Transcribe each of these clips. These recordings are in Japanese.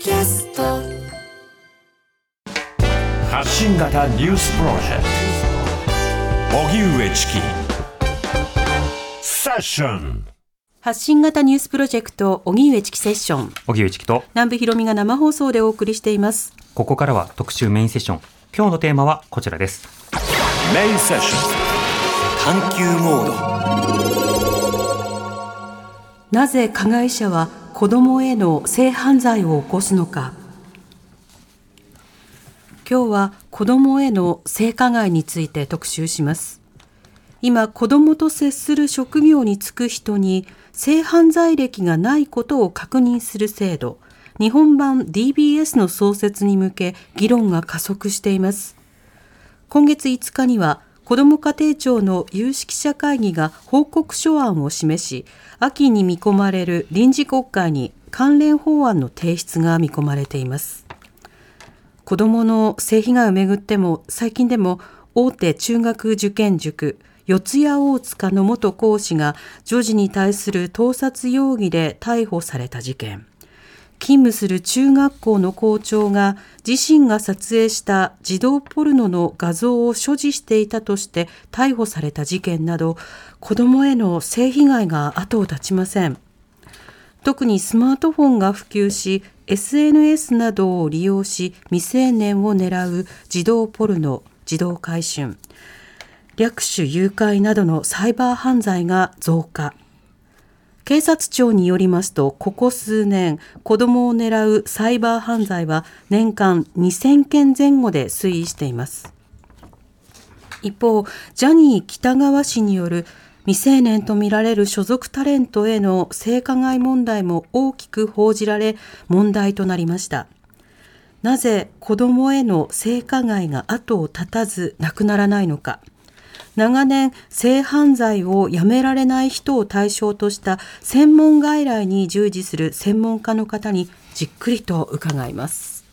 キャスト。発信型ニュースプロジェクト。荻上チキ。セッション。発信型ニュースプロジェクト荻上チキセッション。荻上チキと。南部ひろみが生放送でお送りしています。ここからは特集メインセッション。今日のテーマはこちらです。メインセッション。探求モード。なぜ加害者は子供への性犯罪を起こすのか。今日は子供への性加害について特集します。今子供と接する職業に就く人に性犯罪歴がないことを確認する制度。日本版 DBS の創設に向け議論が加速しています。今月5日には子ども家庭庁の有識者会議が報告書案を示し秋に見込まれる臨時国会に関連法案の提出が見込まれています。子どもの性被害をめぐっても最近でも大手中学受験塾四谷大塚の元講師が女児に対する盗撮容疑で逮捕された事件。勤務する中学校の校長が自身が撮影した児童ポルノの画像を所持していたとして逮捕された事件など子どもへの性被害が後を絶ちません。特にスマートフォンが普及し SNS などを利用し未成年を狙う児童ポルノ児童買春略取誘拐などのサイバー犯罪が増加。警察庁によりますと、ここ数年、子供を狙うサイバー犯罪は年間2000件前後で推移しています。一方、ジャニー喜多川氏による未成年とみられる所属タレントへの性加害問題も大きく報じられ、問題となりました。なぜ子供への性加害が後を絶たずなくならないのか。長年性犯罪をやめられない人を対象とした専門外来に従事する専門家の方にじっくりと伺います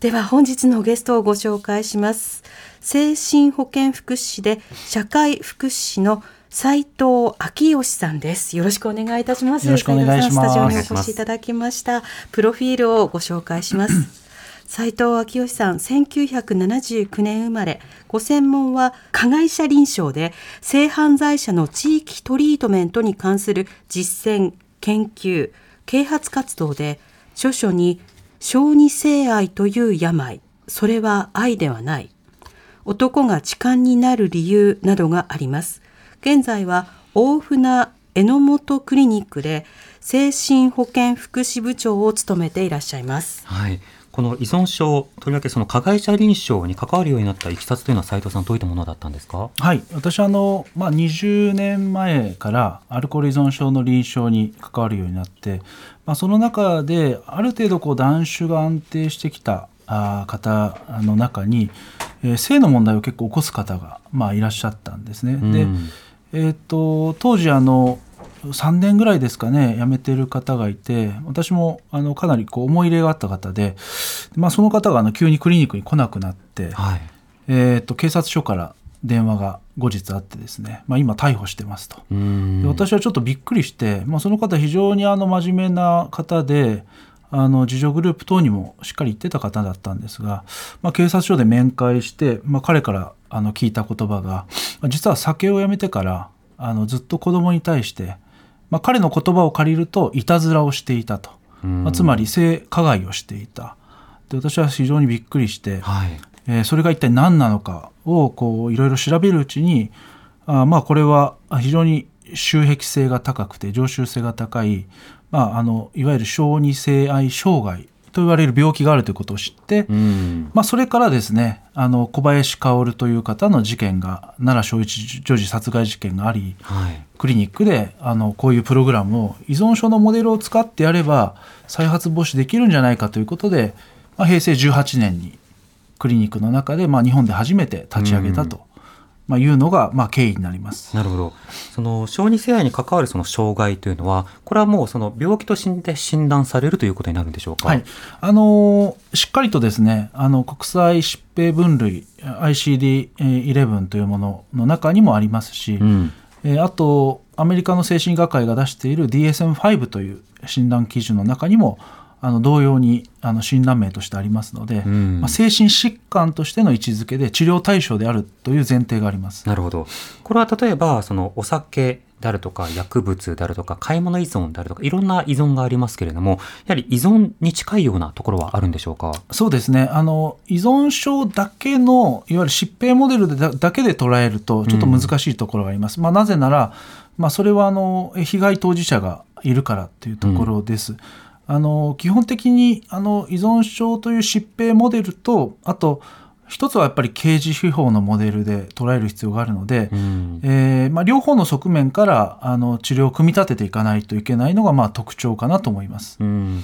では本日のゲストをご紹介します精神保健福祉士で社会福祉士の斉藤昭義さんです。よろしくお願いいたします。よろしくお願いしますスタジオにお越しいただきました。プロフィールをご紹介します。斉藤昭義さん、1979年生まれ、ご専門は加害者臨床で性犯罪者の地域トリートメントに関する実践、研究、啓発活動で、著書に小児性愛という病、それは愛ではない。男が痴漢になる理由などがあります。現在は大船榎本クリニックで精神保健福祉部長を務めていらっしゃいます。はいこの依存症とりわけその加害者臨床に関わるようになったいきさつというのは斉藤さんどういったものだったんですか？はい、私はあの、まあ、20年前からアルコール依存症の臨床に関わるようになって、まあ、その中である程度こう断酒が安定してきたあー方の中に、えー性の問題を結構起こす方が、まあ、いらっしゃったんですね。でうん。えー、と当時あの3年ぐらいですかね辞めてる方がいて私もあのかなりこう思い入れがあった方で、まあ、その方があの急にクリニックに来なくなって、はいえー、と警察署から電話が後日あってですね、まあ、今逮捕してますと。私はちょっとびっくりして、まあ、その方非常にあの真面目な方であの自助グループ等にもしっかり言ってた方だったんですが、まあ、警察署で面会して、まあ、彼からあの聞いた言葉がまあ実は酒をやめてからあのずっと子供に対して、まあ、彼の言葉を借りるといたずらをしていたと、うん。まあ、つまり性加害をしていた。で私は非常にびっくりして、はい。えーそれが一体何なのかをこういろいろ調べるうちにあーまあこれは非常に収益性が高くて常習性が高い、まあ、あのいわゆる小児性愛障害と言われる病気があるということを知って、うん。まあ、それからですねあの小林薫という方の事件が奈良正一女児殺害事件がありはい。クリニックであのこういうプログラムを依存症のモデルを使ってやれば再発防止できるんじゃないかということで、まあ、平成18年にクリニックの中で、まあ、日本で初めて立ち上げたと、まあ、いうのが、まあ、経緯になります。なるほど。その小児性愛に関わるその障害というのはこれはもうその病気として診断されるということになるんでしょうか？はい、あのーしっかりとですねあの国際疾病分類 ICD-11 というものの中にもありますし、うん。えーあとアメリカの精神医学会が出している DSM-5 という診断基準の中にもあの同様にあの診断名としてありますので、うんまあ、精神疾患としての位置づけで治療対象であるという前提があります。なるほど。これは例えば、そのお酒であるとか、薬物であるとか、買い物依存であるとか、いろんな依存がありますけれども、やはり依存に近いようなところはあるんでしょうか？そうですねあの依存症だけのいわゆる疾病モデルでだだけで捉えるとちょっと難しいところがあります。まあ、なぜなら、まあ、それはあの被害当事者がいるからというところです。あの基本的にあの依存症という疾病モデルとあと一つはやっぱり刑事司法のモデルで捉える必要があるので、うん。えーまあ、両方の側面からあの治療を組み立てていかないといけないのがまあ特徴かなと思います。うん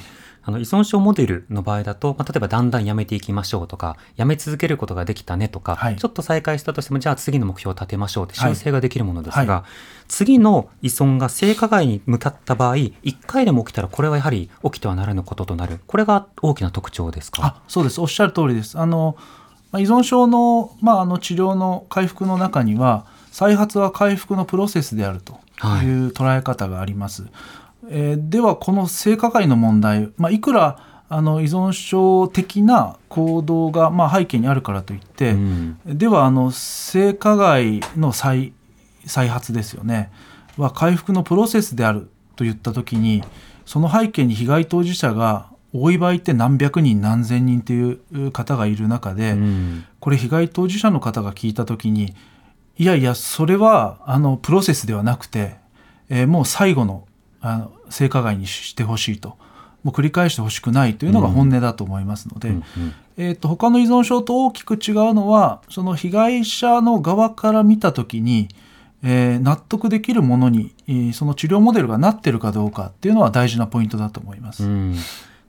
あの依存症モデルの場合だと、まあ、例えばだんだんやめていきましょうとか、やめ続けることができたねとか、はい。ちょっと再開したとしても、じゃあ次の目標を立てましょうってはい。修正ができるものですが、は次の依存が性加害に向かった場合、一回でも起きたらこれはやはり起きてはならぬこととなる。これが大きな特徴ですか？あそうです。おっしゃる通りです。あの、まあ、依存症の,、まあ、あの治療の回復の中には再発は回復のプロセスであるとはい。いう捉え方があります、えーではこの性加害の問題、まあ、いくらあの依存症的な行動が、まあ、背景にあるからといって、うん。ではあの性加害の再再発ですよね。は回復のプロセスであると言った時にその背景に被害当事者が多い場合って何百人何千人という方がいる中で、うん。これ被害当事者の方が聞いた時にいやいやそれはあのプロセスではなくて、えーもう最後のあの性加害にしてほしいと。もう繰り返してほしくないというのが本音だと思いますので、うんうん。えー、と他の依存症と大きく違うのはその被害者の側から見た時に、えー納得できるものに、えーその治療モデルがなってるかどうかっていうのは大事なポイントだと思います。うん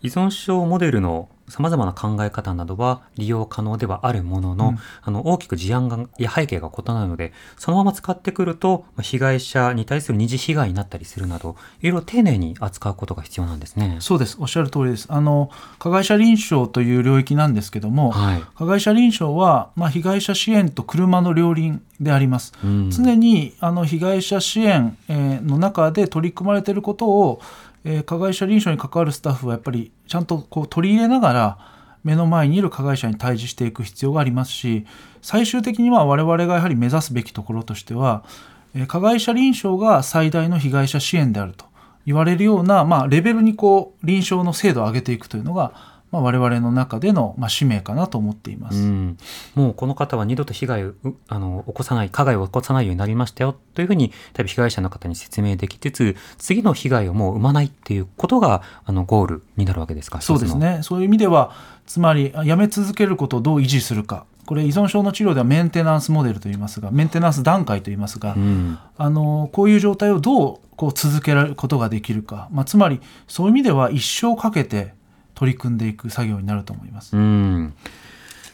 依存症モデルのさまざまな考え方などは利用可能ではあるものの、うん。あの大きく事案がや背景が異なるのでそのまま使ってくるとまあ被害者に対する二次被害になったりするなどいろいろ丁寧に扱うことが必要なんですね。そうです。おっしゃる通りです。あの加害者臨床という領域なんですけども、はい。加害者臨床は、まあ、被害者支援と車の両輪であります。うん。常にあの被害者支援えーの中で取り組まれていることを、えー加害者臨床に関わるスタッフはやっぱりちゃんとこう取り入れながら目の前にいる加害者に対峙していく必要がありますし最終的には我々がやはり目指すべきところとしては、えー加害者臨床が最大の被害者支援であると言われるような、まあ、レベルにこう臨床の精度を上げていくというのが、まあ、我々の中での、まあ、使命かなと思っています。うん、もうこの方は二度と被害をうあの起こさない加害を起こさないようになりましたよ。というふうに多分被害者の方に説明できつつ次の被害をもう生まないっていうことがあのゴールになるわけですか？そうです。ね。そういう意味ではつまりあやめ続けることをどう維持するか。これ依存症の治療ではメンテナンスモデルと言いますがメンテナンス段階と言いますが、うん。あのこういう状態をどうこう続けられることができるか、まあ、つまりそういう意味では一生かけて取り組んでいく作業になると思います。うん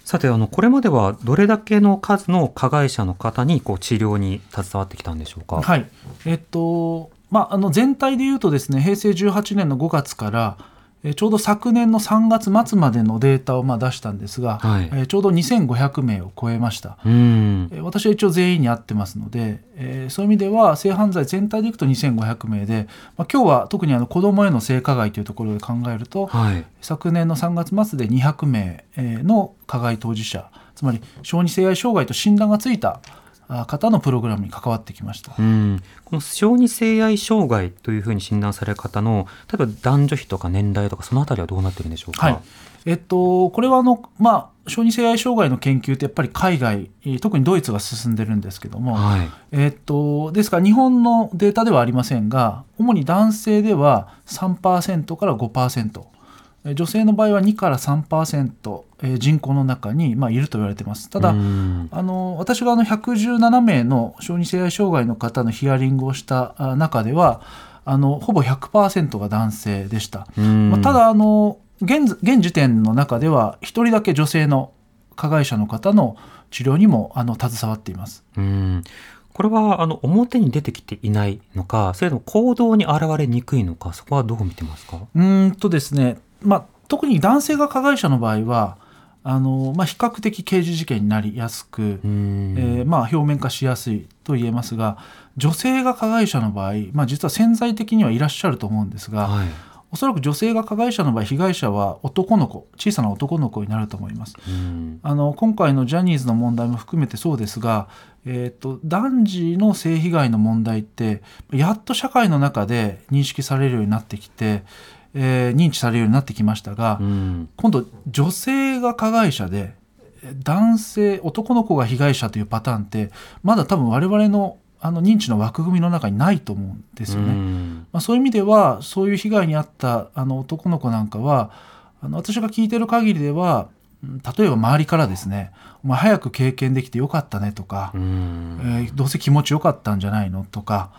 さてあのこれまではどれだけの数の加害者の方にこう治療に携わってきたんでしょうか？はい、えっとまあ、あの全体で言うとですね平成18年の5月からえーちょうど昨年の3月末までのデータをまあ出したんですが、はいえーちょうど2500名を超えました。うんえー私は一応全員に会ってますので、えーそういう意味では性犯罪全体でいくと2500名で、まあ、今日は特にあの子どもへの性加害というところで考えると、はい。昨年の3月末で200名えーの加害当事者つまり小児性愛障害と診断がついたあ方のプログラムに関わってきました。うん、この小児性愛障害というふうに診断される方の例えば男女比とか年代とかそのあたりはどうなってるんでしょうか？はいえっと、これはあの、まあ、小児性愛障害の研究ってやっぱり海外えー特にドイツが進んでるんですけども、はいえっと、ですから日本のデータではありませんが主に男性では3%から5%えー女性の場合は2から3%、えー人口の中に、まあ、いると言われています。ただ、うん。あの私があの117名の小児性愛障害の方のヒアリングをしたあ中ではあのほぼ100%が男性でした。うん。まあ、ただあの現現時点の中では1人だけ女性の加害者の方の治療にもあの携わっています。うん。これはあの表に出てきていないのかそれとも行動に現れにくいのかそこはどう見てますか？うーんとですね、まあ、特に男性が加害者の場合はあの、まあ、比較的刑事事件になりやすく、うん。えーまあ、表面化しやすいと言えますが女性が加害者の場合、まあ、実は潜在的にはいらっしゃると思うんですが、はい。おおそらく女性が加害者の場合被害者は男の子小さな男の子になると思います。うん。あの今回のジャニーズの問題も含めてそうですが、えー、と男児の性被害の問題ってやっと社会の中で認識されるようになってきて、えー認知されるようになってきましたが、うん今度女性が加害者で男性男の子が被害者というパターンってまだ多分我々のあの認知の枠組みの中にないと思うんですよね。うんまあ、そういう意味ではそういう被害に遭ったあの男の子なんかはあの私が聞いてる限りではうん例えば周りからですね「お前早く経験できてよかったね」とか、うんえーどうせ気持ちよかったんじゃないの?」とか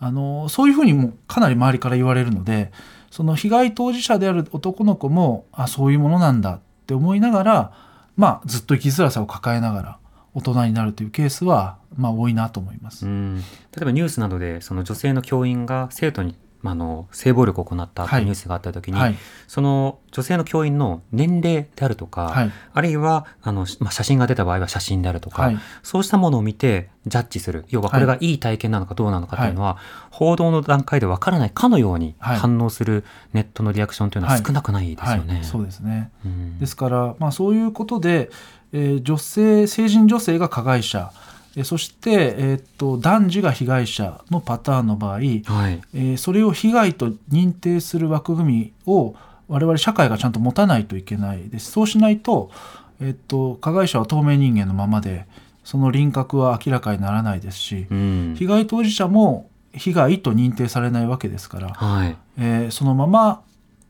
あのそういうふうにもかなり周りから言われるのでその被害当事者である男の子もあそういうものなんだって思いながら、まあ、ずっと生きづらさを抱えながら大人になるというケースは、まあ、多いなと思います。例えばニュースなどでその女性の教員が生徒にまああの性暴力を行ったとはい。いうニュースがあった時に、はい。その女性の教員の年齢であるとか、はい。あるいはあの、まあ、写真が出た場合は写真であるとか、はい。そうしたものを見てジャッジする。要はこれがい。い体験なのかどうなのかというのは、報道の段階でわからないかのようにはい。反応するネットのリアクションというのは少なくないですよね。はい、そうですね。うん。ですから、まあ、そういうことで、えー女性成人女性が加害者えーそして、えーっと男児が被害者のパターンの場合、はい。えーそれを被害と認定する枠組みを我々社会がちゃんと持たないといけないです。そうしないと,、えーっと加害者は透明人間のままでその輪郭は明らかにならないですし、うん。被害当事者も被害と認定されないわけですから、はい。えーそのまま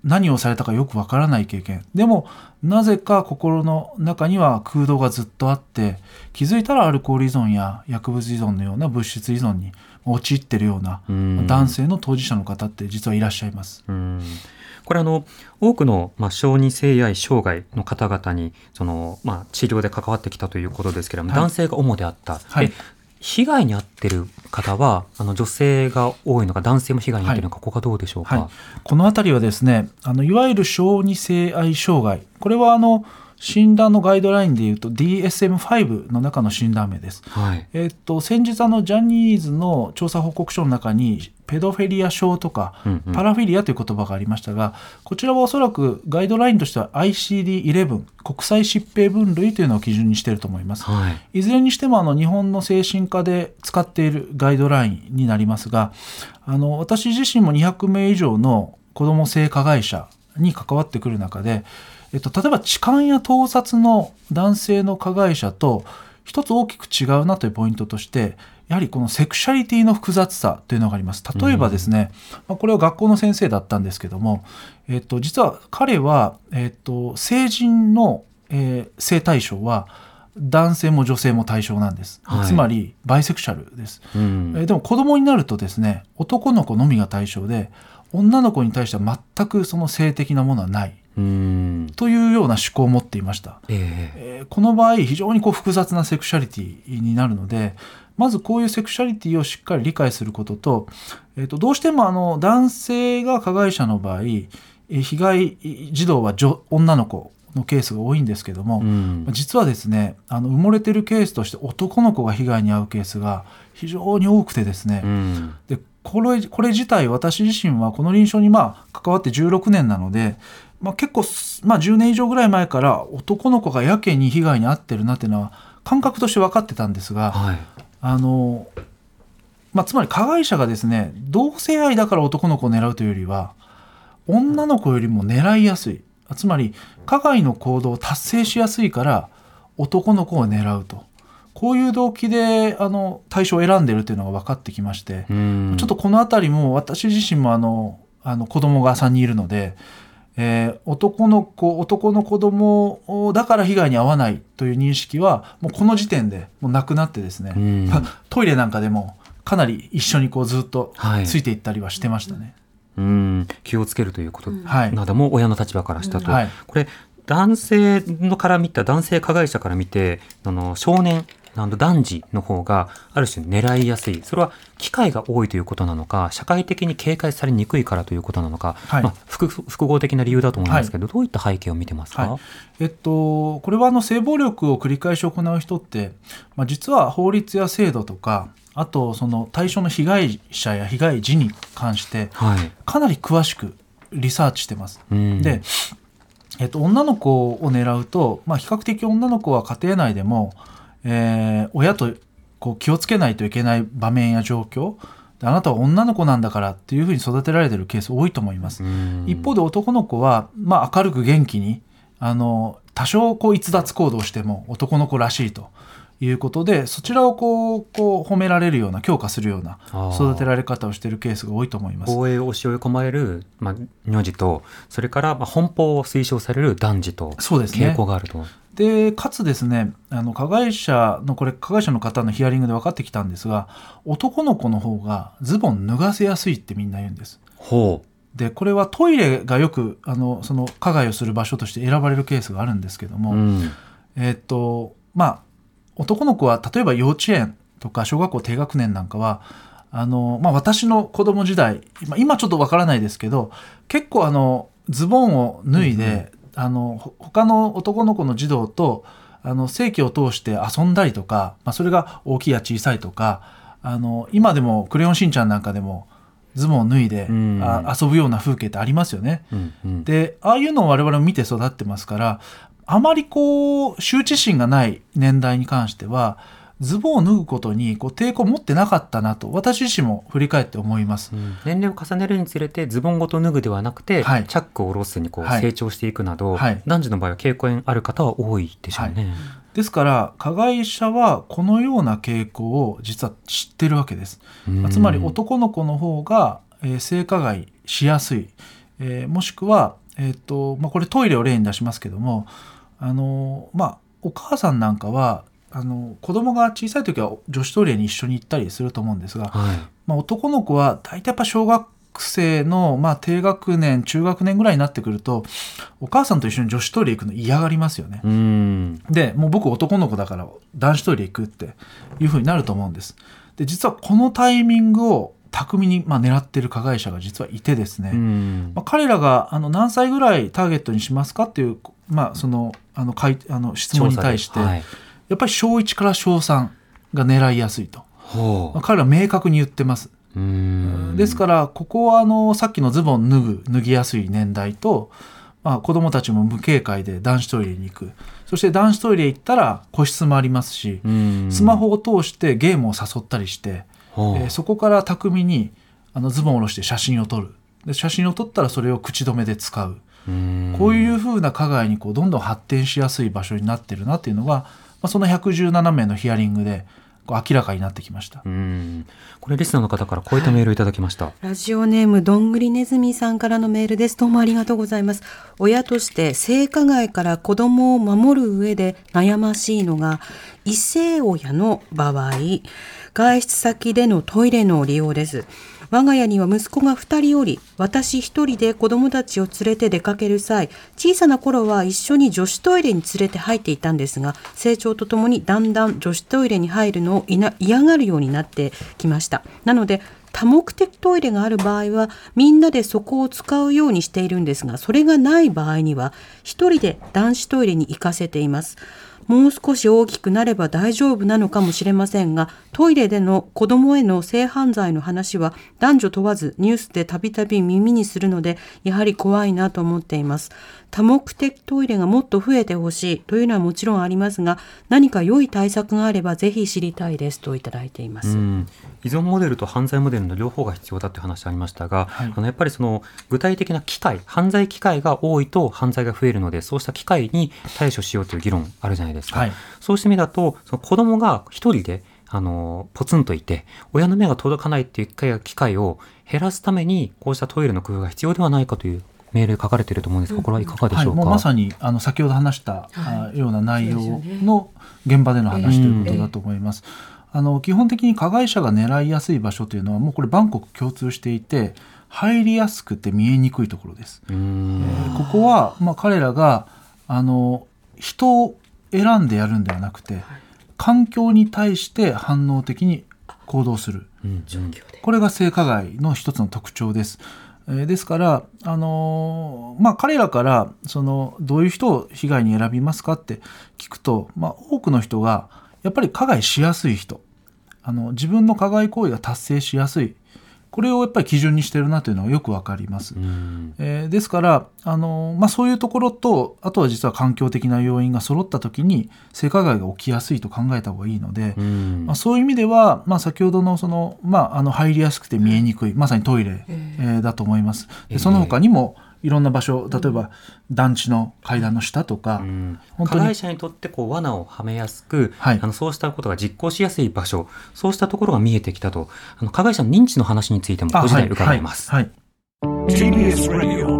何をされたかよくわからない経験。でもなぜか心の中には空洞がずっとあって気づいたらアルコール依存や薬物依存のような物質依存に陥ってるようなうん。男性の当事者の方って実はいらっしゃいます。うん。これあの多くの、まあ、小児性愛障害の方々にその、まあ、治療で関わってきたということですけれども、はい。男性が主であった、はい。で被害に遭ってる方はあの女性が多いのか男性も被害に遭ってるのか、ここがどうでしょうか、はい、この辺りはですねあのいわゆる小児性愛障害。これはあの診断のガイドラインでいうと DSM-5 の中の診断名です。はい。えっと、先日あのジャニーズの調査報告書の中にペドフェリア症とか、うんうんパラフィリアという言葉がありましたがこちらはおそらくガイドラインとしては ICD-11 国際疾病分類というのを基準にしていると思います。はいいずれにしてもあの日本の精神科で使っているガイドラインになりますがあの私自身も200名以上の子ども性加害者に関わってくる中で、えっと、例えば痴漢や盗撮の男性の加害者と一つ大きく違うなというポイントとしてやはりこのセクシャリティの複雑さというのがあります。例えばですね、まあ、これは学校の先生だったんですけども、えっと、実は彼は、えっと、成人の、えー性対象は男性も女性も対象なんです、はい。つまりバイセクシャルです、うん。えーでも子供になるとですね男の子のみが対象で女の子に対しては全くその性的なものはない。うん。というような思考を持っていました、ええ。えーこの場合非常にこう複雑なセクシャリティになるのでまずこういうセクシャリティをしっかり理解することと,、えーとどうしてもあの男性が加害者の場合えー被害児童は女女の子のケースが多いんですけども、うん。実はですねあの埋もれてるケースとして男の子が被害に遭うケースが非常に多くてですね、うん。でこれこれ自体私自身はこの臨床にまあ関わって16年なので、まあ、結構、まあ、10年以上ぐらい前から男の子がやけに被害に遭ってるなっていうのは感覚として分かってたんですがはいあの、まあ、つまり加害者がですね同性愛だから男の子を狙うというよりは女の子よりも狙いやすい。つまり加害の行動を達成しやすいから男の子を狙うと。こういう動機であの対象を選んでるというのが分かってきまして、うん。ちょっとこの辺りも私自身もあのあの子供が3人いるので、えー男の子男の子供だから被害に遭わないという認識はもうこの時点でもうなくなってですね、うん。トイレなんかでもかなり一緒にこうずっとはい。ついていったりはしてましたね。うん。気をつけるということはい。なども親の立場からしたと、はい。これ男性のから見た男性加害者から見てあの少年男児の方がある種狙いやすい。それは機会が多いということなのか社会的に警戒されにくいからということなのか、はい。まあ、複複合的な理由だと思うんですけど、どういった背景を見てますか、はい。えっと、これはあの性暴力を繰り返し行う人って、まあ、実は法律や制度とかあとその対象の被害者や被害児に関してはい。かなり詳しくリサーチしてます。うん。で、えっと、女の子を狙うと、まあ、比較的女の子は家庭内でも、えー親とこう気をつけないといけない場面や状況であなたは女の子なんだからっていうふうに育てられてるケース多いと思います。うん一方で男の子は、まあ、明るく元気にあの多少こう逸脱行動しても男の子らしいということでそちらをこうこう褒められるような強化するような育てられ方をしているケースが多いと思います。防衛を押し込まれる、まあ、名字とそれからまあ奔放を推奨される男児と傾向があると。でかつですねあの加害者のこれ加害者の方のヒアリングで分かってきたんですが男の子の方がズボン脱がせやすいってみんな言うんです。ほでこれはトイレがよくあのその加害をする場所として選ばれるケースがあるんですけどう。も、うんえーっとまあ男の子は例えば幼稚園とか小学校低学年なんかはあの、まあ、私の子供時代今今ちょっとわからないですけど結構あのズボンを脱いで、あのほ他の男の子の児童とあの正規を通して遊んだりとか、まあ、それが大きいや小さいとかあの今でも「クレヨンしんちゃん」なんかでもズボンを脱いで、うんあ遊ぶような風景ってありますよね。うんうんでああいうのを我々も見て育ってますからあまりこう羞恥心がない年代に関してはズボンを脱ぐことにこう抵抗を持ってなかったなと私自身も振り返って思います。うん。年齢を重ねるにつれてズボンごと脱ぐではなくて、はい。チャックを下ろすにこうはい。成長していくなど、はい。男児の場合は傾向にある方は多いでしょうね。ですから加害者はこのような傾向を実は知ってるわけです。うん。つまり男の子の方が、えー性加害しやすい、えーもしくは、えーとまあ、これトイレを例に出しますけどもあのーまあお母さんなんかはあの子供が小さい時は女子トイレに一緒に行ったりすると思うんですが、はい。まあ、男の子は大体やっぱ小学生の、まあ、低学年中学年ぐらいになってくるとお母さんと一緒に女子トイレ行くの嫌がりますよね。うん。でもう僕男の子だから男子トイレ行くっていう風になると思うんです。で実はこのタイミングを巧みにまあ狙ってる加害者が実はいてですね、うんまあ、彼らがあの何歳ぐらいターゲットにしますかっていう、まあ、そのあのかいあの質問に対して、はい、やっぱり小1から小3が狙いやすいと、ほまあ、彼らは明確に言ってます。ですからここはあのさっきのズボン脱ぐ脱ぎやすい年代と、まあ、子どもたちも無警戒で男子トイレに行く。そして男子トイレ行ったら個室もありますし、うん。スマホを通してゲームを誘ったりして、えーそこから巧みにあのズボンを下ろして写真を撮る。で写真を撮ったらそれを口止めで使う。うん。こういうふうな加害にこうどんどん発展しやすい場所になってるなっていうのが、まあ、その117名のヒアリングでこう明らかになってきました。うんこれリスナーの方からこういったメールをいただきました。ラジオネームどんぐりねずみさんからのメールです。どうもありがとうございます。親として性加害から子供を守る上で悩ましいのが、異性親の場合、外出先でのトイレの利用です。我が家には息子が2人おり、私1人で子供たちを連れて出かける際、小さな頃は一緒に女子トイレに連れて入っていたんですが、成長とともにだんだん女子トイレに入るのを嫌がるようになってきました。なので、多目的トイレがある場合はみんなでそこを使うようにしているんですがそれがない場合には一人で男子トイレに行かせていますもう少し大きくなれば大丈夫なのかもしれませんがトイレでの子供への性犯罪の話は男女問わずニュースでたびたび耳にするのでやはり怖いなと思っています。多目的トイレがもっと増えてほしいというのはもちろんありますが何か良い対策があればぜひ知りたいですといただいています、うん。依存モデルと犯罪モデルの両方が必要だという話ありましたが、はいあのやっぱりその具体的な機会犯罪機会が多いと犯罪が増えるのでそうした機会に対処しようという議論あるじゃないですか、はい。そうしてみだとその子供が一人であのポツンといて親の目が届かないっていう機会を減らすためにこうしたトイレの工夫が必要ではないかというメール書かれていると思うんですがこれはいかがではい、しょうか、もうまさにあの先ほど話した、あような内容の現場での話ということだと思います。あの基本的に加害者が狙いやすい場所というのはもうこれ万国共通していて入りやすくて見えにくいところです。うーんここは、まあ、彼らがあの人を選んでやるんではなくて環境に対して反応的に行動する。うんこれが性加害の一つの特徴です。えですから、あのまあ、彼らからそのどういう人を被害に選びますかって聞くと、まあ、多くの人がやっぱり加害しやすい人。あの自分の加害行為が達成しやすい。これをやっぱり基準にしてるなというのがよくわかります。うんえーですからあの、まあ、そういうところとあとは実は環境的な要因が揃った時に性加害が起きやすいと考えた方がいいので、うんまあ、そういう意味では、まあ、先ほどのその、まあ、あの入りやすくて見えにくいまさにトイレ、えーだと思います。ええでその他にもいろんな場所例えば団地の階段の下とか、うん。本当に。加害者にとってこう罠をはめやすく、はい。あのそうしたことが実行しやすい場所そうしたところが見えてきたとあの加害者の認知の話についてもあご時代伺います。はい。はい TBS Radio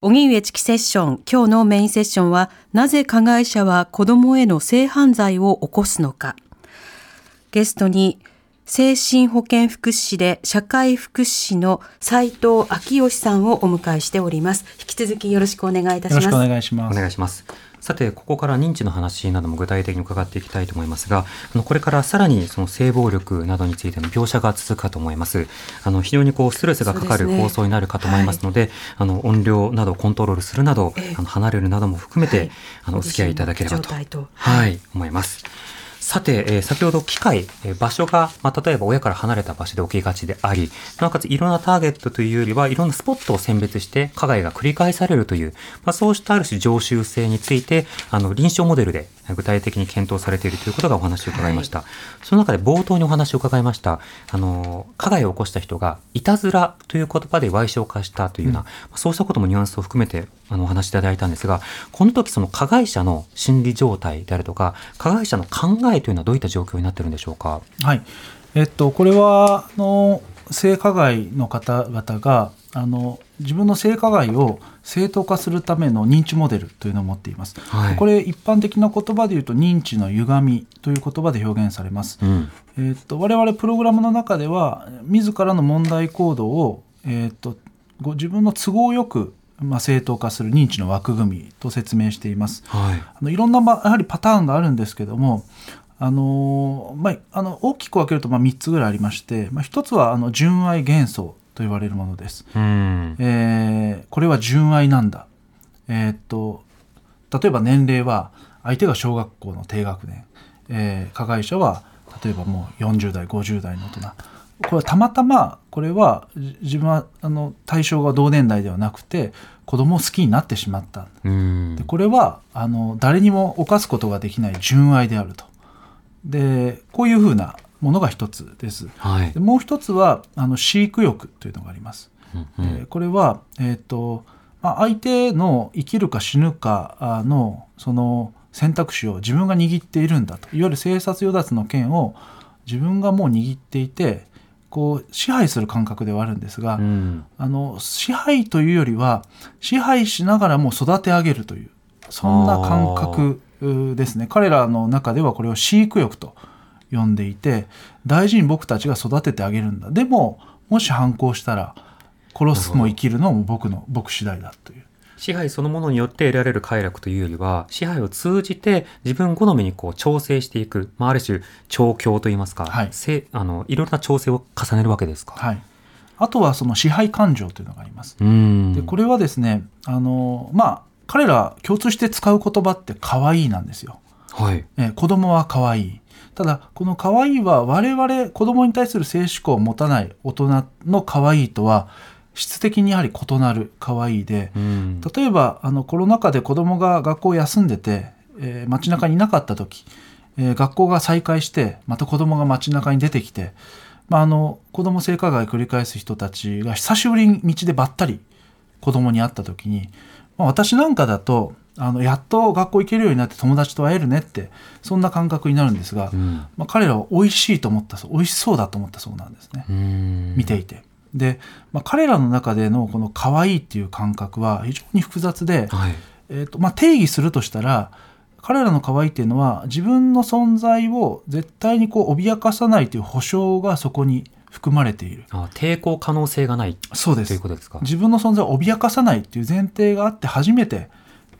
荻上チキセッション。今日のメインセッションはなぜ加害者は子供への性犯罪を起こすのか。ゲストに精神保健福祉士で社会福祉士の斉藤昭義さんをお迎えしております。引き続きよろしくお願いいたしよろしくおますお願いします。願いします。さて、ここから認知の話なども具体的に伺っていきたいと思いますが、あのこれからさらにその性暴力などについての描写が続くかと思います。あの非常にこうストレスがかかる放送になるかと思いますので、あの音量などをコントロールするなど、ええ。あの離れるなども含めて、はい。あのお付き合いいただければと、状態と。はい、思います。さて、えー先ほど機会、えー場所が、まあ、例えば親から離れた場所で起きがちであり、なおかついろんなターゲットというよりは、いろんなスポットを選別して、加害が繰り返されるという、まあ、そうしたある種常習性について、あの、臨床モデルで具体的に検討されているということがお話を伺いました。その中で冒頭にお話を伺いました、あの、加害を起こした人が、いたずらという言葉で賠償化したというような、まあそうしたこともニュアンスを含めて、あの、お話しいただいたんですが、この時その加害者の心理状態であるとか、加害者の考えというのはどういった状況になってるんでしょうか？はい、えっと、これはあの性加害の方々があの自分の性加害を正当化するための認知モデルというのを持っています。はいこれ一般的な言葉で言うと認知の歪みという言葉で表現されます。うん。えっと我々プログラムの中では自らの問題行動を、えっとご自分の都合よく、まあ、正当化する認知の枠組みと説明しています。はい。あのいろんな、ま、やはりパターンがあるんですけども、あのまあ、あの大きく分けるとまあ3つぐらいありまして、まあ、1つはあの純愛幻想と言われるものです。うん。えーこれは純愛なんだ。えーっと例えば年齢は相手が小学校の低学年、えー加害者は例えばもう40代50代の大人これはたまたまこれはじ自分はあの対象が同年代ではなくて子供を好きになってしまったうんで。これはあの誰にも犯すことができない純愛であるとでこういうふうなものが一つですはいで。もう一つはあの飼育欲というのがありますうんうんえーこれは、えーとまあ、相手の生きるか死ぬかあのその選択肢を自分が握っているんだといわゆる生殺与奪の権を自分がもう握っていてこう支配する感覚ではあるんですが、うん。あの支配というよりは支配しながらも育て上げるというそんな感覚うですね。彼らの中ではこれを飼育欲と呼んでいて大事に僕たちが育ててあげるんだ。でももし反抗したら殺すも生きるのも僕の僕次第だという。支配そのものによって得られる快楽というよりは、支配を通じて自分好みにこう調整していく、まあ、ある種調教といいますか、はい。せあのいろいろな調整を重ねるわけですか。はい。あとはその支配感情というのがあります。うん。でこれはですねあのまあ彼ら共通して使う言葉って可愛いなんですよはい。えー子供は可愛いただこの可愛いは我々子供に対する性思考を持たない大人の可愛いとは質的にやはり異なる可愛いでうん。例えばあのコロナ禍で子供が学校を休んでて、えー街中にいなかった時、えー学校が再開してまた子供が街中に出てきて、まあ、あの子供性加害を繰り返す人たちが久しぶりに道でばったり子供に会った時に、まあ、私なんかだとあのやっと学校行けるようになって友達と会えるねってそんな感覚になるんですが、うん。まあ、彼らは美味しいと思ったそう美味しそうだと思ったそうなんですね。うん見ていて。で、まあ、彼らの中でのこの可愛いっていう感覚は非常に複雑で、はい。えーとまあ、定義するとしたら彼らの可愛いっていうのは自分の存在を絶対にこう脅かさないという保証がそこに含まれている。あ抵抗可能性がない。そうです。ということですか。自分の存在を脅かさないっていう前提があって初めて、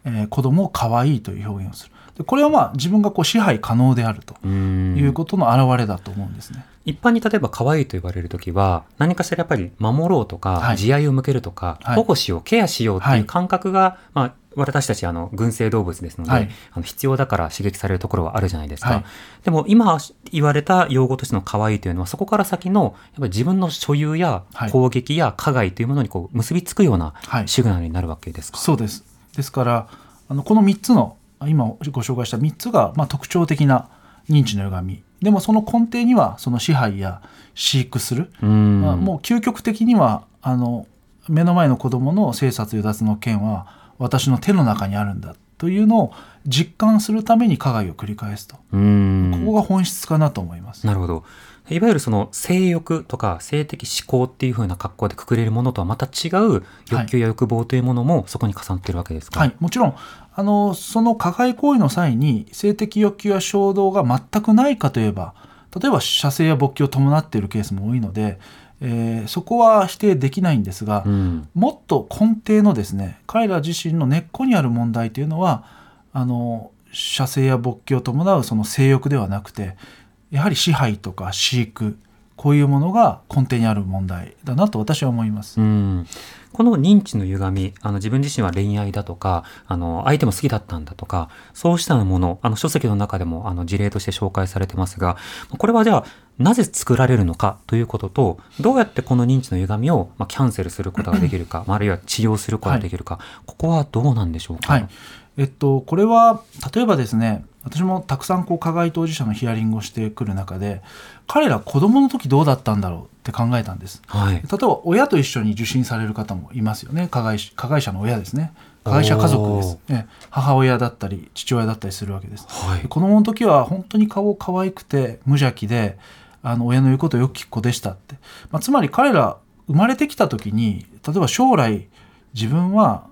えー子供を可愛いという表現をする。でこれはまあ自分がこう支配可能であるとうん。いうことの表れだと思うんですね。一般に例えば可愛いと言われるときは、何かしらやっぱり守ろうとか、はい。慈愛を向けるとか、はい。保護しよう、ケアしようってはい。いう感覚が、まあ、私たちあの群生動物ですので、はい。あの必要だから刺激されるところはあるじゃないですか、はい。でも今言われた用語としての可愛いというのはそこから先のやっぱり自分の所有やはい。攻撃や加害というものにこう結びつくようなはい。シグナルになるわけですか、そうです。ですからあのこの3つの今ご紹介した3つが、まあ、特徴的な認知の歪み。でもその根底にはその支配や飼育する、うん。まあ、もう究極的にはあの目の前の子供の生殺与奪の権は私の手の中にあるんだというのを実感するために加害を繰り返すと、うんここが本質かなと思います。なるほど。いわゆるその性欲とか性的思考っていう風な格好でくくれるものとはまた違う欲求や欲望というものもそこに重なっているわけですか、はい、もちろんあのその加害行為の際に性的欲求や衝動が全くないかといえば例えば射精や勃起を伴っているケースも多いので、えーそこは否定できないんですが、うんもっと根底のですね彼ら自身の根っこにある問題というのはあの射精や勃起を伴うその性欲ではなくてやはり支配とか飼育こういうものが根底にある問題だなと私は思います。うんこの認知の歪みあの自分自身は恋愛だとかあの相手も好きだったんだとかそうしたものあの書籍の中でもあの事例として紹介されてますがこれはじゃあなぜ作られるのかということとどうやってこの認知の歪みを、まあ、キャンセルすることができるか、まああるいは治療することができるか、ここはどうなんでしょうか、はい。えっと、これは例えばですね私もたくさんこう加害当事者のヒアリングをしてくる中で彼ら子供の時どうだったんだろうって考えたんです。はい。例えば親と一緒に受診される方もいますよね。加害加害者の親ですね。加害者家族です、ね、母親だったり父親だったりするわけです。はい。で子供の時は本当に顔可愛くて無邪気であの親の言うことをよく聞く子でしたって、まあ、つまり彼ら生まれてきた時に例えば将来自分は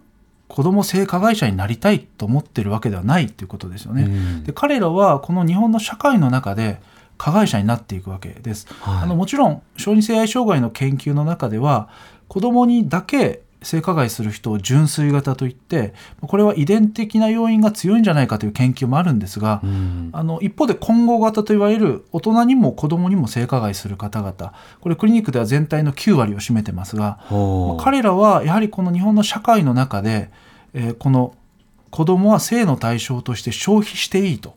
子供性加害者になりたいと思ってるわけではないということですよね。うん。で彼らはこの日本の社会の中で加害者になっていくわけです。はい。あのもちろん小児性愛障害の研究の中では子供にだけ性加害する人を純粋型といってこれは遺伝的な要因が強いんじゃないかという研究もあるんですが、うん。あの一方で混合型といわれる大人にも子供にも性加害する方々これクリニックでは全体の9割を占めてますがほう。彼らはやはりこの日本の社会の中で、えーこの子供は性の対象として消費していいと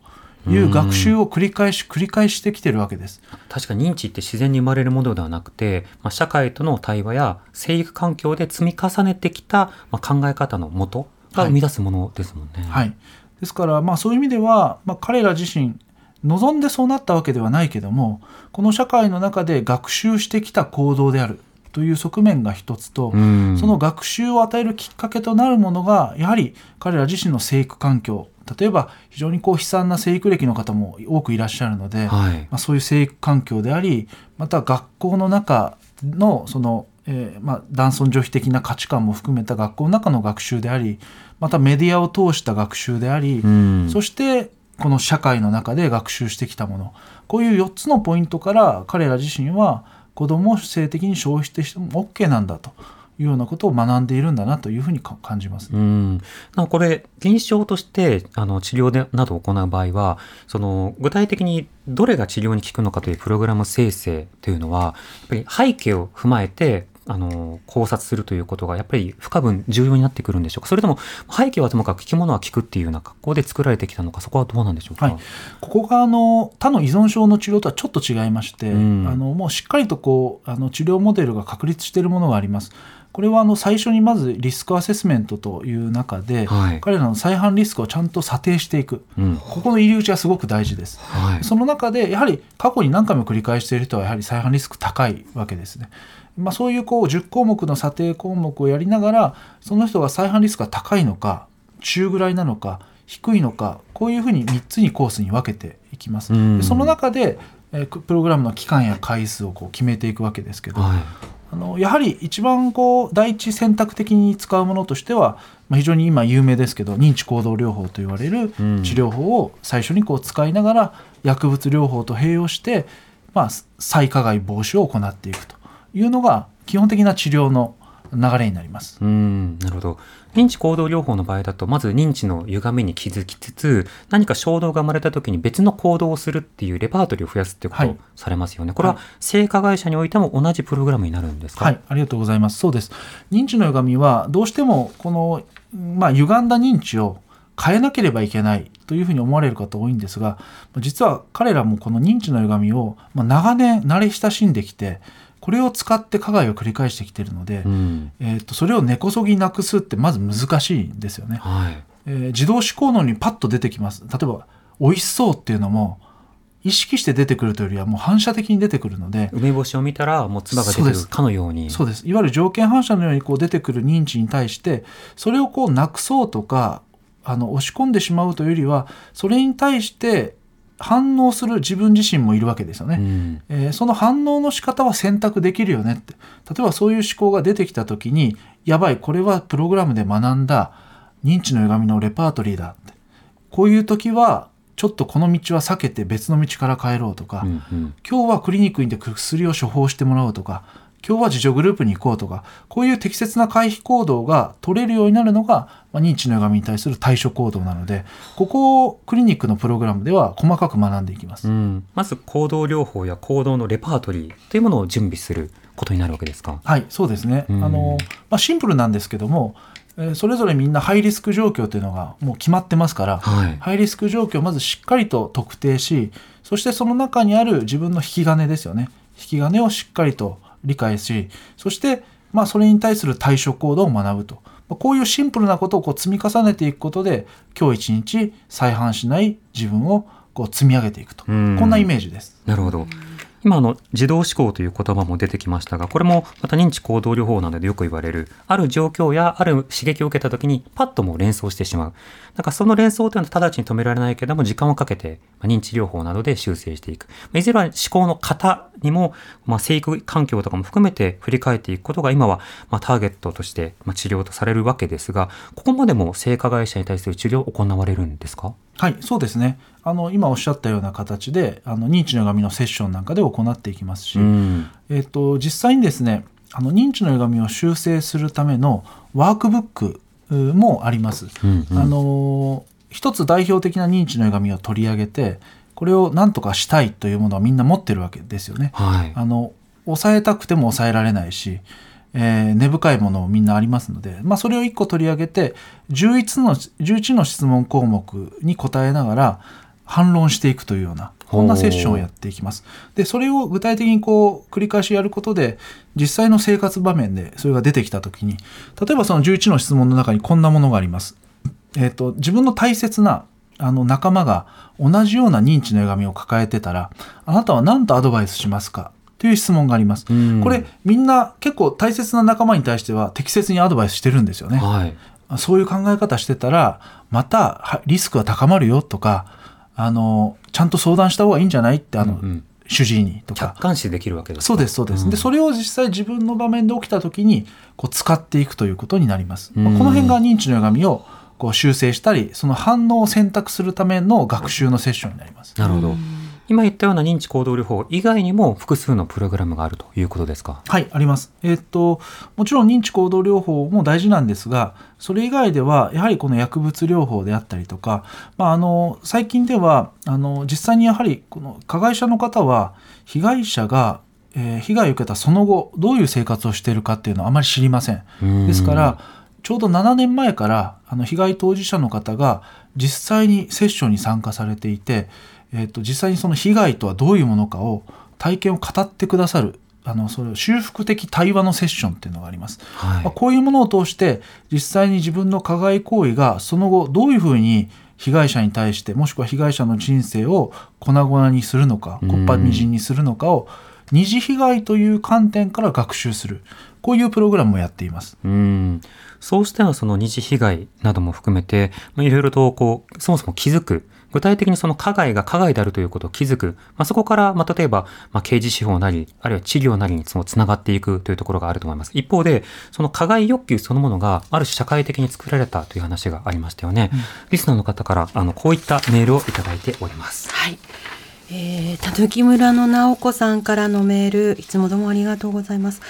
いう学習を繰り返し繰り返してきてるわけです。確かに認知って自然に生まれるものではなくて、まあ、社会との対話や生育環境で積み重ねてきた、まあ、考え方のもとが生み出すものですもんね。はい、ですから、まあ、そういう意味では、まあ、彼ら自身望んでそうなったわけではないけどもこの社会の中で学習してきた行動であるという側面が一つと、うん。その学習を与えるきっかけとなるものがやはり彼ら自身の生育環境。例えば非常にこう悲惨な生育歴の方も多くいらっしゃるので、はい。まあ、そういう生育環境でありまた学校の中のその、えーまあ、男尊女卑的な価値観も含めた学校の中の学習でありまたメディアを通した学習であり、うん。そしてこの社会の中で学習してきたもの。こういう4つのポイントから彼ら自身は子供を性的に消費してしても OK なんだというようなことを学んでいるんだなというふうに感じます。うん、なこれ臨床としてあの治療でなどを行う場合はその具体的にどれが治療に効くのかというプログラム生成というのはやっぱり背景を踏まえてあの考察するということがやっぱり不可分重要になってくるんでしょうか？それとも背景はともかく聞き物は聞くっていうような格好で作られてきたのかそこはどうなんでしょうか、はい。ここがあの他の依存症の治療とはちょっと違いまして、うん。あのもうしっかりとこうあの治療モデルが確立しているものがあります。これはあの最初にまずリスクアセスメントという中で、はい彼らの再犯リスクをちゃんと査定していくうんここの入り口はすごく大事です。はいその中でやはり過去に何回も繰り返している人はやはり再犯リスク高いわけですね。まあ、そういうこう10項目の査定項目をやりながらその人が再犯リスクが高いのか中ぐらいなのか低いのかこういうふうに3つにコースに分けていきます。その中でえープログラムの期間や回数をこう決めていくわけですけど、はいあのやはり一番こう第一選択的に使うものとしては、まあ、非常に今有名ですけど認知行動療法と言われるうん治療法を最初にこう使いながら薬物療法と併用して、まあ、再加害防止を行っていくというのが基本的な治療の流れになります。うん、なるほど。認知行動療法の場合だと、まず認知の歪みに気づきつつ、何か衝動が生まれた時に別の行動をするっていうレパートリーを増やすっていうことをはいされますよね。これは性加害者においても同じプログラムになるんですか？はい、ありがとうございます。そうです。認知の歪みはどうしてもこのまあ歪んだ認知を変えなければいけないというふうに思われる方多いんですが、実は彼らもこの認知の歪みをまあ長年慣れ親しんできて、これを使って加害を繰り返してきているので、うん。えー、とそれを根こそぎなくすってまず難しいんですよね。はい。えー自動思考脳にパッと出てきます。例えば美味しそうっていうのも意識して出てくるというよりはもう反射的に出てくるので、梅干しを見たら、もう唾が出てくるかのように。そうですいわゆる条件反射のようにこう出てくる認知に対してそれをこうなくそうとかあの押し込んでしまうというよりはそれに対して反応する自分自身もいるわけですよね。うん。えーその反応の仕方は選択できるよねって例えばそういう思考が出てきた時にやばいこれはプログラムで学んだ認知の歪みのレパートリーだってこういう時はちょっとこの道は避けて別の道から帰ろうとか、うんうん。今日はクリニックに行って薬を処方してもらおうとか今日は自助グループに行こうとかこういう適切な回避行動が取れるようになるのが、まあ、認知の歪みに対する対処行動なのでここをクリニックのプログラムでは細かく学んでいきます。うん、まず行動療法や行動のレパートリーというものを準備することになるわけですか？はい、そうですね。うんあの、まあ、シンプルなんですけども、えーそれぞれみんなハイリスク状況というのがもう決まってますから、はい。ハイリスク状況をまずしっかりと特定し、そしてその中にある自分の引き金ですよね。引き金をしっかりと理解し、そして、まあ、それに対する対処行動を学ぶと。まあこういうシンプルなことをこう積み重ねていくことで、今日一日再犯しない自分をこう積み上げていくと。うんこんなイメージです。なるほど。今の自動思考という言葉も出てきましたが、これもまた認知行動療法などでよく言われる、ある状況やある刺激を受けた時にパッともう連想してしまう。なんかその連想というのは直ちに止められないけれども、時間をかけて認知療法などで修正していく。いずれは思考の型にも、まあ、生育環境とかも含めて振り返っていくことが今はまあターゲットとしてまあ治療とされるわけですが、ここまでも性加害者に対する治療行われるんですか？はい、そうですね。あの今おっしゃったような形で、あの認知の歪みのセッションなんかで行っていきますし、うん。えっと実際にですね、あの認知の歪みを修正するためのワークブックうもあります。うんうんあの一つ代表的な認知の歪みを取り上げて、これを何とかしたいというものはみんな持ってるわけですよね。はい。あの抑えたくても抑えられないし、えー根深いものもみんなありますので、まあ、それを1個取り上げて11の ,11 の質問項目に答えながら反論していくというようなこんなセッションをやっていきます。でそれを具体的にこう繰り返しやることで実際の生活場面でそれが出てきた時に例えばその11の質問の中にこんなものがあります。えー、と自分の大切なあの仲間が同じような認知の歪みを抱えてたらあなたは何とアドバイスしますか？という質問があります。うん。これみんな結構大切な仲間に対しては適切にアドバイスしてるんですよね。はい。そういう考え方してたらまたはリスクは高まるよとかあのちゃんと相談した方がいいんじゃないってあの、うんうん。主治医にとか。客観視できるわけですか。そうですそうです、うん。でそれを実際自分の場面で起きた時にこう使っていくということになります、うん。まあこの辺が認知の歪みをこう修正したりその反応を選択するための学習のセッションになります。なるほど。今言ったような認知行動療法以外にも複数のプログラムがあるということですか？はい、あります。えーっと、もちろん認知行動療法も大事なんですが、それ以外では、やはりこの薬物療法であったりとか、まあ、あの、最近では、あの、実際にやはり、この加害者の方は、被害者が、えー被害を受けたその後、どういう生活をしているかっていうのはあまり知りません。ですから、ちょうど7年前からあの被害当事者の方が実際にセッションに参加されていて、えー、と実際にその被害とはどういうものかを体験を語ってくださるあのそれを修復的対話のセッションっていうのがあります。はいまあ、こういうものを通して実際に自分の加害行為がその後どういうふうに被害者に対してもしくは被害者の人生を粉々にするのかうんこっぱみじんにするのかを二次被害という観点から学習するこういうプログラムをやっています。うんそうしたその二次被害なども含めて、まあ、いろいろとこうそもそも気づく具体的にその加害が加害であるということを気づく、まあ、そこから、まあ、例えば、まあ、刑事司法なりあるいは治療なりにそのつながっていくというところがあると思います。一方でその加害欲求そのものがある種社会的に作られたという話がありましたよね、リスナーの方からあのこういったメールをいただいております。はい。えー、たぬき村の直子さんからのメール、いつもどうもありがとうございます。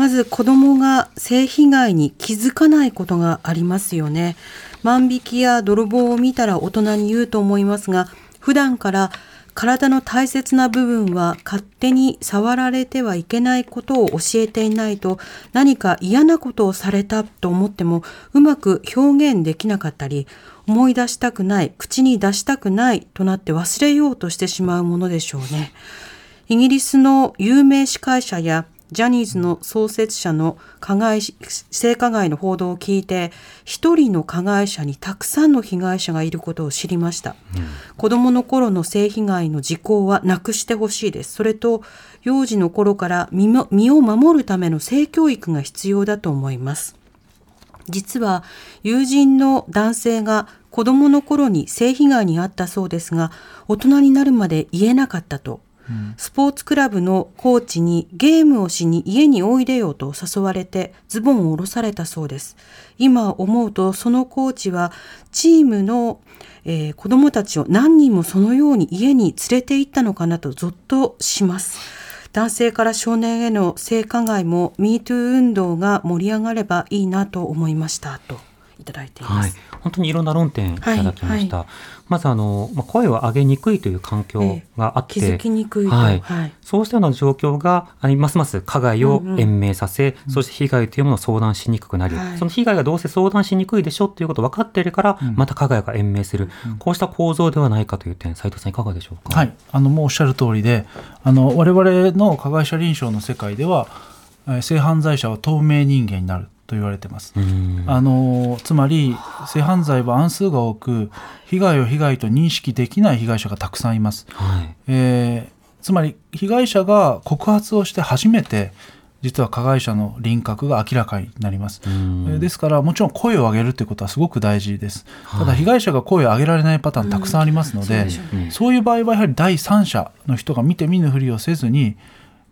まず子供が性被害に気づかないことがありますよね。万引きや泥棒を見たら大人に言うと思いますが、普段から体の大切な部分は勝手に触られてはいけないことを教えていないと何か嫌なことをされたと思ってもうまく表現できなかったり思い出したくない口に出したくないとなって忘れようとしてしまうものでしょうね。イギリスの有名司会者やジャニーズの創設者の加害性加害の報道を聞いて一人の加害者にたくさんの被害者がいることを知りました、うん、子供の頃の性被害の時効はなくしてほしいです。それと幼児の頃から身を守るための性教育が必要だと思います。実は友人の男性が子供の頃に性被害に遭ったそうですが大人になるまで言えなかったとスポーツクラブのコーチにゲームをしに家においでよと誘われてズボンを下ろされたそうです。今思うとそのコーチはチームの、えー、子供たちを何人もそのように家に連れて行ったのかなとゾッとします。男性から少年への性加害も MeToo 運動が盛り上がればいいなと思いましたといただいています。はい、本当にいろんな論点いただきました。はい。はいまずあの、まあ、声を上げにくいという環境があって、ええ、気づきにくいはい、はい、そうしたような状況がますます加害を延命させ、うんうん、そして被害というものを相談しにくくなり、その被害がどうせ相談しにくいでしょっていうこと分かっているから、うん、また加害が延命する、うん、こうした構造ではないかという点斉藤さんいかがでしょうか？はい、あのもうおっしゃる通りであの我々の加害者臨床の世界では性犯罪者は透明人間になると言われてます。あのつまり性犯罪は案数が多く被害を被害と認識できない被害者がたくさんいます。はい、えー、つまり被害者が告発をして初めて実は加害者の輪郭が明らかになります。ですからもちろん声を上げるということはすごく大事です。ただ被害者が声を上げられないパターンたくさんありますので、うんそういう場合はやはり第三者の人が見て見ぬふりをせずに、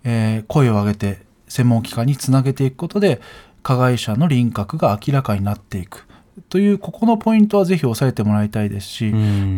えー、声を上げて専門機関につなげていくことで加害者の輪郭が明らかになっていく。というここのポイントはぜひ押さえてもらいたいですし、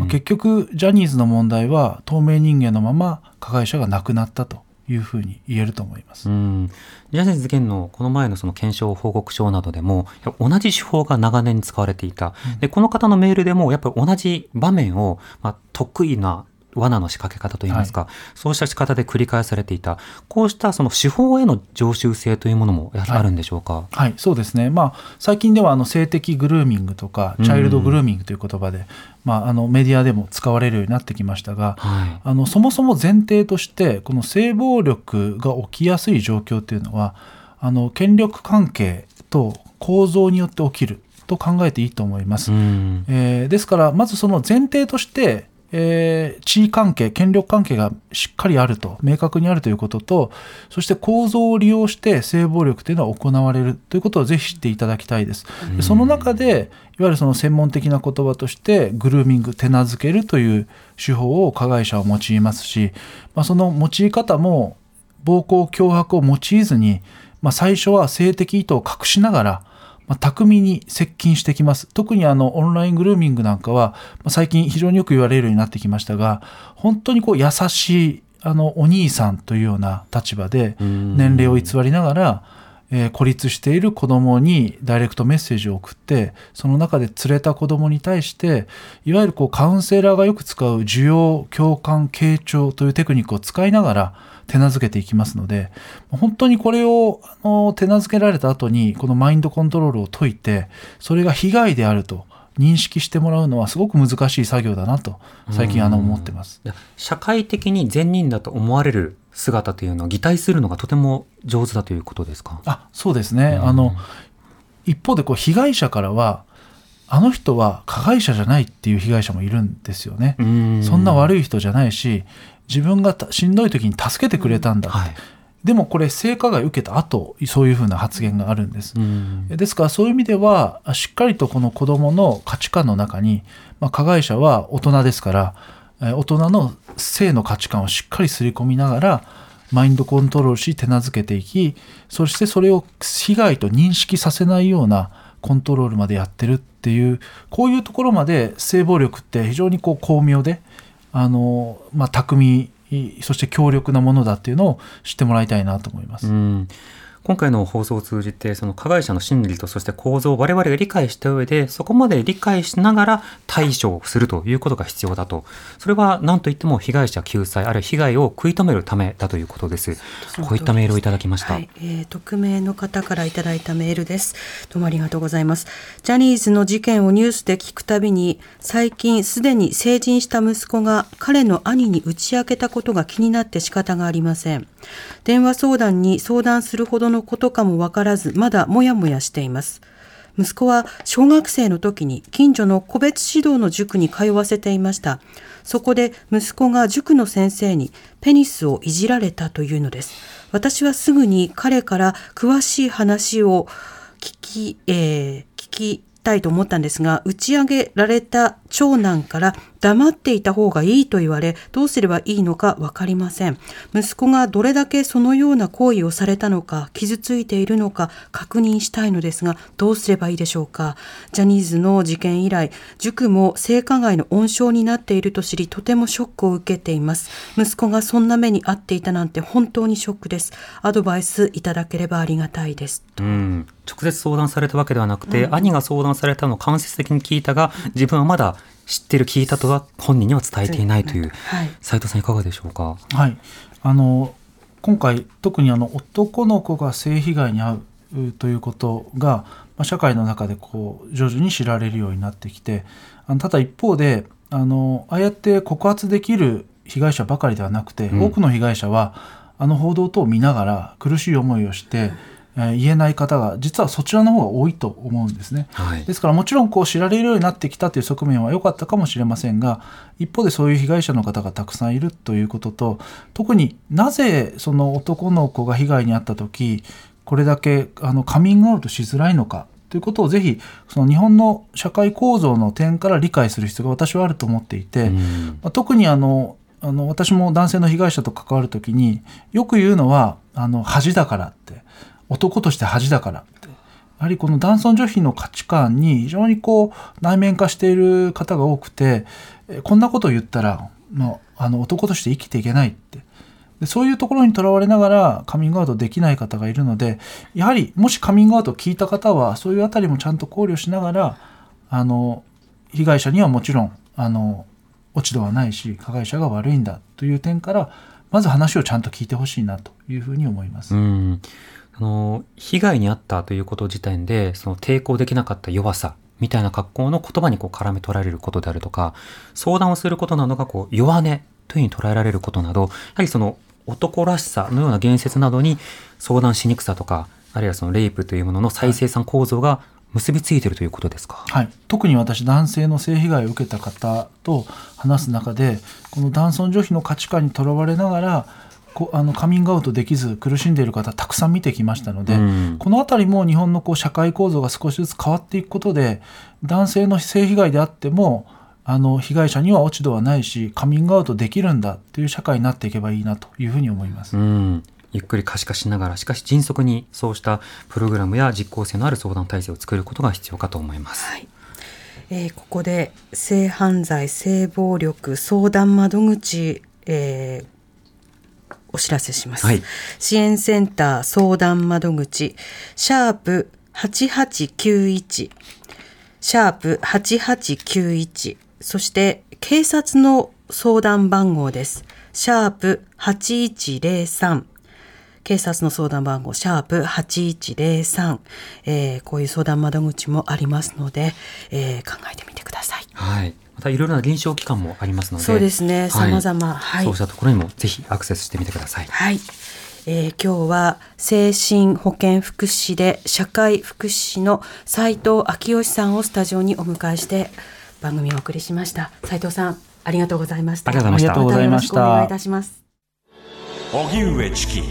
結局ジャニーズの問題は透明人間のまま加害者が亡くなったというふうに言えると思います。ジャニーズ事件のこの前のその検証報告書などでも同じ手法が長年使われていた、でこの方のメールでもやっぱり同じ場面を、まあ、得意な罠の仕掛け方といいますか、はい、そうした仕方で繰り返されていた、こうしたその手法への常習性というものもやはりあるんでしょうか、はい、はい、そうですね、まあ、最近ではあの性的グルーミングとか、チャイルドグルーミングという言葉で、まあ、あのメディアでも使われるようになってきましたが、はい、あのそもそも前提として、この性暴力が起きやすい状況というのは、あの権力関係と構造によって起きる。と考えていいと思います。えー、ですからまずその前提としてえー、地位関係、権力関係がしっかりあると、明確にあるということと、そして構造を利用して性暴力というのは行われるということをぜひ知っていただきたいです。でその中で、いわゆるその専門的な言葉として、グルーミング、手なずけるという手法を加害者は用いますし、まあ、その用い方も、暴行、脅迫を用いずに、まあ、最初は性的意図を隠しながら、まあ、巧みに接近してきます。特にあのオンライングルーミングなんかは、まあ、最近非常によく言われるようになってきましたが、本当にこう優しいあのお兄さんというような立場で年齢を偽りながら、えー、孤立している子供にダイレクトメッセージを送ってその中で連れた子供に対していわゆるこうカウンセラーがよく使う需要共感傾聴というテクニックを使いながら手なずけていきますので、本当にこれをあの手なずけられた後に、このマインドコントロールを解いて、それが被害であると。認識してもらうのはすごく難しい作業だなと最近あの思ってます。社会的に善人だと思われる姿というのを擬態するのがとても上手だということですか？あ、そうですね。あの一方でこう被害者からはあの人は加害者じゃないっていう被害者もいるんですよね。そんな悪い人じゃないし、自分がしんどい時に助けてくれたんだって、はい、でもこれ性加害を受けた後そういうふうな発言があるんです、ですからそういう意味ではしっかりとこの子どもの価値観の中に、まあ、加害者は大人ですから大人の性の価値観をしっかり刷り込みながらマインドコントロールし手なずけていきそしてそれを被害と認識させないようなコントロールまでやってるっていうこういうところまで性暴力って非常にこう巧妙であの、まあ、巧みそして強力なものだっていうのを知ってもらいたいなと思います。今回の放送を通じてその加害者の心理とそして構造を我々が理解した上でそこまで理解しながら対処をするということが必要だとそれは何といっても被害者救済あるいは被害を食い止めるためだということです。こういったメールをいただきました、はい。えー匿名の方からいただいたメールです。どうもありがとうございます。ジャニーズの事件をニュースで聞くたびに最近すでに成人した息子が彼の兄に打ち明けたことが気になって仕方がありません。電話相談に相談するほどのことかもわからずまだもやもやしています息子は小学生の時に近所の個別指導の塾に通わせていました。そこで息子が塾の先生にペニスをいじられたというのです。私はすぐに彼から詳しい話を聞き、えー聞きたいと思ったんですが、打ち上げられた長男から黙っていた方がいいと言われ、どうすればいいのかわかりません。息子がどれだけそのような行為をされたのか、傷ついているのか確認したいのですが、どうすればいいでしょうか。ジャニーズの事件以来、塾も性加害の温床になっていると知り、とてもショックを受けています。息子がそんな目に遭っていたなんて本当にショックです。アドバイスいただければありがたいです。うん、直接相談されたわけではなくて、兄が相談されたのを間接的に聞いたが自分はまだ知ってる聞いたとは本人には伝えていないというはい。斉藤さんいかがでしょうか？はい、あの今回特にあの男の子が性被害に遭ううということが、まあ、社会の中でこう徐々に知られるようになってきてあのただ一方であのああやって告発できる被害者ばかりではなくて、うん。多くの被害者はあの報道等を見ながら苦しい思いをして、えー言えない方が実はそちらの方が多いと思うんですね。はい。ですからもちろんこう知られるようになってきたという側面は良かったかもしれませんが一方でそういう被害者の方がたくさんいるということと特になぜその男の子が被害に遭った時これだけあのカミングアウトしづらいのかということをぜひその日本の社会構造の点から理解する必要が私はあると思っていて、うん。まあ特にあのあの私も男性の被害者と関わる時によく言うのはあの恥だからって男として恥だから。やはりこの男尊女卑の価値観に非常にこう内面化している方が多くてこんなことを言ったら、まあ、あの男として生きていけないって。でそういうところにとらわれながらカミングアウトできない方がいるのでやはりもしカミングアウトを聞いた方はそういうあたりもちゃんと考慮しながらあの被害者にはもちろんあの落ち度はないし加害者が悪いんだという点からまず話をちゃんと聞いてほしいなというふうに思います。うん。の被害に遭ったということ自体でその抵抗できなかった弱さみたいな格好の言葉にこう絡め取られることであるとか相談をすることなどがこう弱音というふうに捉えられることなどやはりその男らしさのような言説などに相談しにくさとかあるいはそのレイプというものの再生産構造が結びついているということですか？はい、特に私男性の性被害を受けた方と話す中でこの男尊女卑の価値観にとらわれながらこあのカミングアウトできず苦しんでいる方たくさん見てきましたので、うんこの辺りも日本のこう社会構造が少しずつ変わっていくことで男性の性被害であってもあの被害者には落ち度はないしカミングアウトできるんだっていう社会になっていけばいいなというふうに思います。うんゆっくり可視化しながらしかし迅速にそうしたプログラムや実効性のある相談体制を作ることが必要かと思います。はい。えーここで性犯罪性暴力相談窓口、えーお知らせします、はい。支援センター相談窓口シャープ8891シャープ8891そして警察の相談番号です。シャープ8103警察の相談番号、シャープ8103、えーこういう相談窓口もありますので、えー考えてみてください。はい。またいろいろな臨床機関もありますので、そうですね、はい様々。はい。そうしたところにもぜひアクセスしてみてください。はい。えー今日は精神保健福祉士で社会福祉士の斉藤昭義さんをスタジオにお迎えして番組をお送りしました。斉藤さん、ありがとうございました。ありがとうございましたお願いいたします。荻上チキ